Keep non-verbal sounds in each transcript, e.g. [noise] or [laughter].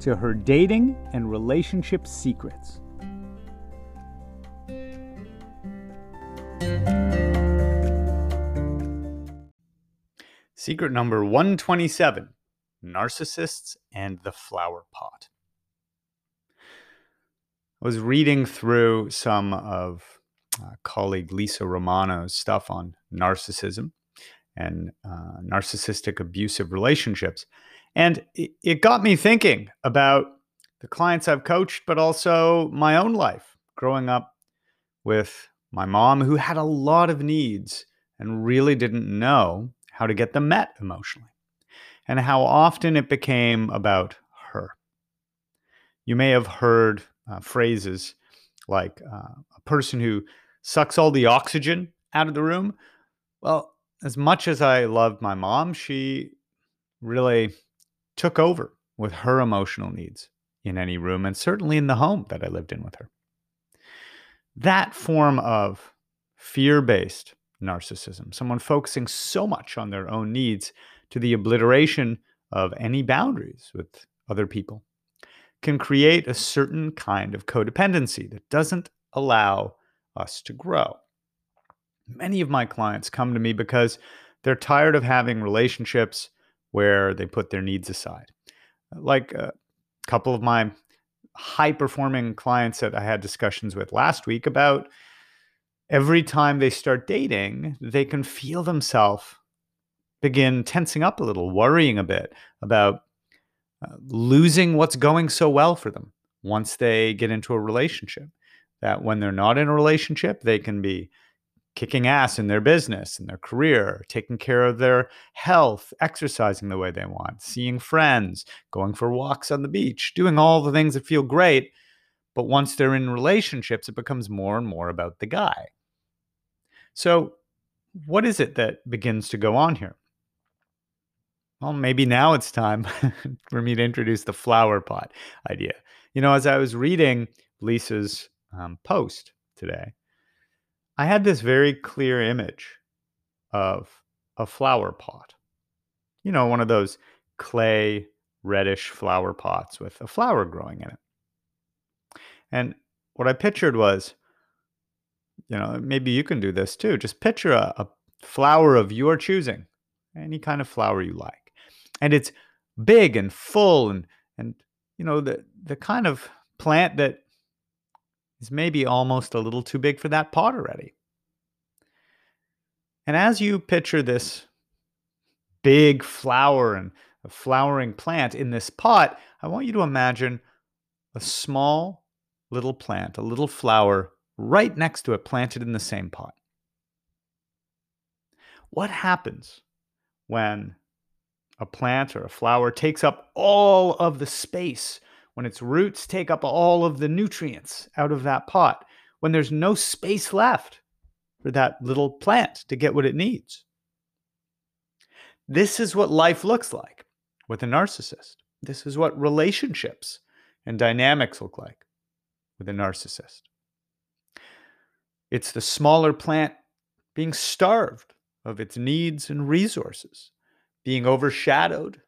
to her dating and relationship secrets. Secret number 127 Narcissists and the Flower Pot. I was reading through some of uh, colleague Lisa Romano's stuff on narcissism and uh, narcissistic abusive relationships. And it, got me thinking about the clients I've coached, but also my own life growing up with my mom, who had a lot of needs and really didn't know how to get them met emotionally, and how often it became about her. You may have heard uh, phrases like uh, a person who sucks all the oxygen out of the room. Well, as much as I loved my mom, she really took over with her emotional needs in any room and certainly in the home that I lived in with her. That form of fear based narcissism, someone focusing so much on their own needs to the obliteration of any boundaries with other people, can create a certain kind of codependency that doesn't allow us to grow. Many of my clients come to me because they're tired of having relationships where they put their needs aside. Like a couple of my high performing clients that I had discussions with last week about every time they start dating, they can feel themselves begin tensing up a little, worrying a bit about uh, losing what's going so well for them once they get into a relationship. That when they're not in a relationship, they can be kicking ass in their business in their career, taking care of their health, exercising the way they want, seeing friends, going for walks on the beach, doing all the things that feel great. But once they're in relationships, it becomes more and more about the guy. So, what is it that begins to go on here? Well, maybe now it's time [laughs] for me to introduce the flower pot idea. You know, as I was reading Lisa's um, post today, I had this very clear image of a flower pot. You know, one of those clay reddish flower pots with a flower growing in it. And what I pictured was, you know, maybe you can do this too. Just picture a, a flower of your choosing, any kind of flower you like. And it's big and full and and you know the the kind of plant that is maybe almost a little too big for that pot already. And as you picture this big flower and a flowering plant in this pot, I want you to imagine a small little plant, a little flower right next to it, planted in the same pot. What happens when a plant or a flower takes up all of the space when its roots take up all of the nutrients out of that pot, when there's no space left for that little plant to get what it needs. This is what life looks like with a narcissist. This is what relationships and dynamics look like with a narcissist. It's the smaller plant being starved of its needs and resources, being overshadowed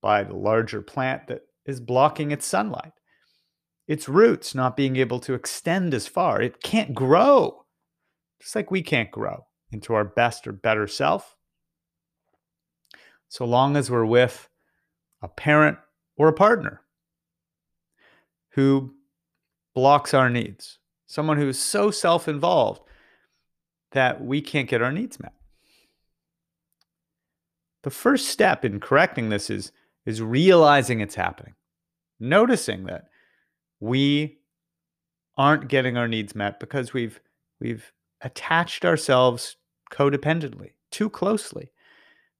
by the larger plant that is blocking its sunlight. Its roots not being able to extend as far. It can't grow, just like we can't grow into our best or better self. So long as we're with a parent or a partner who blocks our needs, someone who's so self involved that we can't get our needs met. The first step in correcting this is is realizing it's happening, noticing that we aren't getting our needs met because we've we've attached ourselves codependently too closely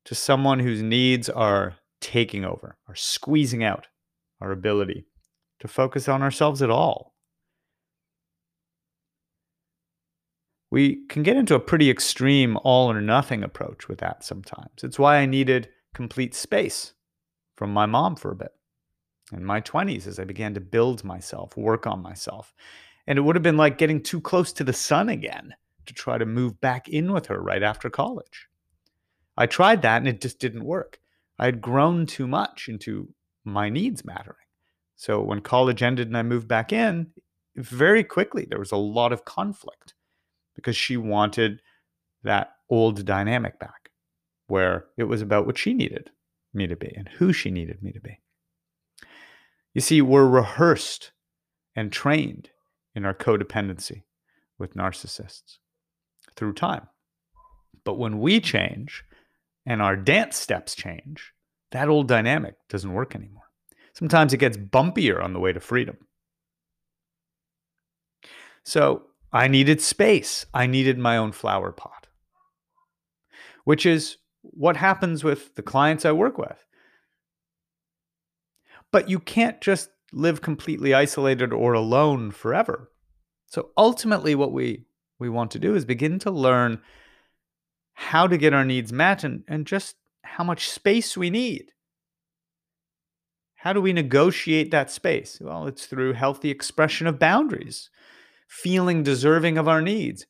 to someone whose needs are taking over, are squeezing out our ability to focus on ourselves at all. We can get into a pretty extreme all or nothing approach with that sometimes. It's why I needed complete space from my mom for a bit in my 20s as I began to build myself, work on myself. And it would have been like getting too close to the sun again to try to move back in with her right after college. I tried that and it just didn't work. I had grown too much into my needs mattering. So when college ended and I moved back in, very quickly there was a lot of conflict because she wanted that old dynamic back where it was about what she needed me to be and who she needed me to be. You see, we're rehearsed and trained in our codependency with narcissists through time. But when we change and our dance steps change, that old dynamic doesn't work anymore. Sometimes it gets bumpier on the way to freedom. So I needed space. I needed my own flower pot, which is what happens with the clients I work with. But you can't just live completely isolated or alone forever. So ultimately, what we, we want to do is begin to learn how to get our needs met and, and just how much space we need. How do we negotiate that space? Well, it's through healthy expression of boundaries, feeling deserving of our needs,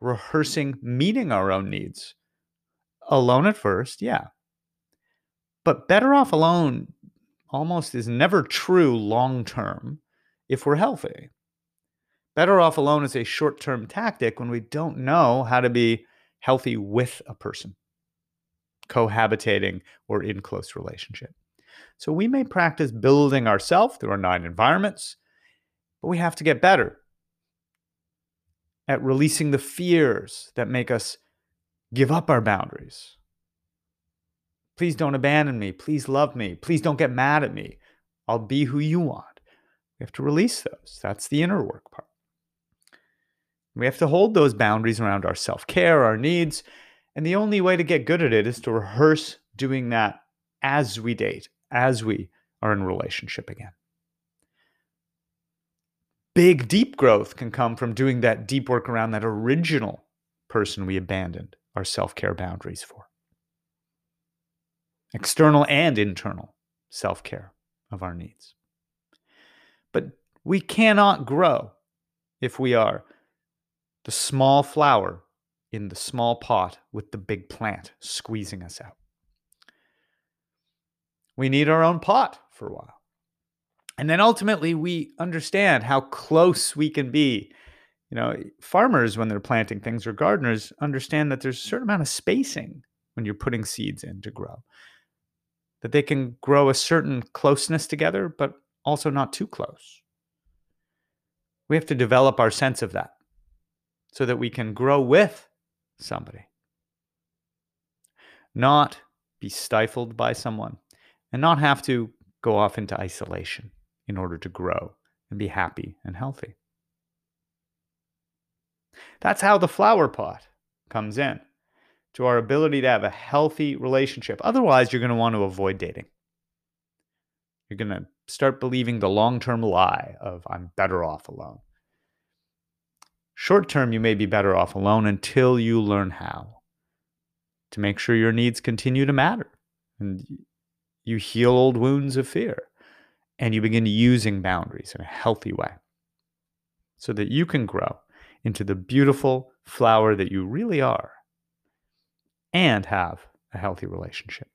rehearsing meeting our own needs. Alone at first, yeah. But better off alone almost is never true long term if we're healthy. Better off alone is a short term tactic when we don't know how to be healthy with a person, cohabitating or in close relationship. So we may practice building ourselves through our nine environments, but we have to get better at releasing the fears that make us give up our boundaries Please don't abandon me. Please love me. Please don't get mad at me. I'll be who you want. We have to release those. That's the inner work part. We have to hold those boundaries around our self care, our needs. And the only way to get good at it is to rehearse doing that as we date, as we are in relationship again. Big, deep growth can come from doing that deep work around that original person we abandoned our self care boundaries for external and internal self care of our needs. But we cannot grow if we are the small flower in the small pot with the big plant squeezing us out. We need our own pot for a while. And then ultimately, we understand how close we can be. You know, farmers, when they're planting things, or gardeners, understand that there's a certain amount of spacing when you're putting seeds in to grow that they can grow a certain closeness together, but also not too close. We have to develop our sense of that so that we can grow with somebody, not be stifled by someone, and not have to go off into isolation in order to grow and be happy and healthy. That's how the flower pot comes in to our ability to have a healthy relationship. Otherwise, you're going to want to avoid dating. You're going to start believing the long term lie of, I'm better off alone. Short term, you may be better off alone until you learn how to make sure your needs continue to matter and you heal old wounds of fear and you begin using boundaries in a healthy way so that you can grow into the beautiful flower that you really are and have a healthy relationship.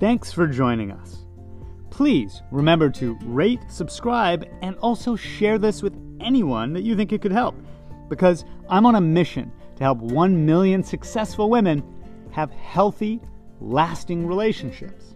Thanks for joining us. Please remember to rate, subscribe, and also share this with anyone that you think it could help. Because I'm on a mission to help 1 million successful women have healthy, lasting relationships.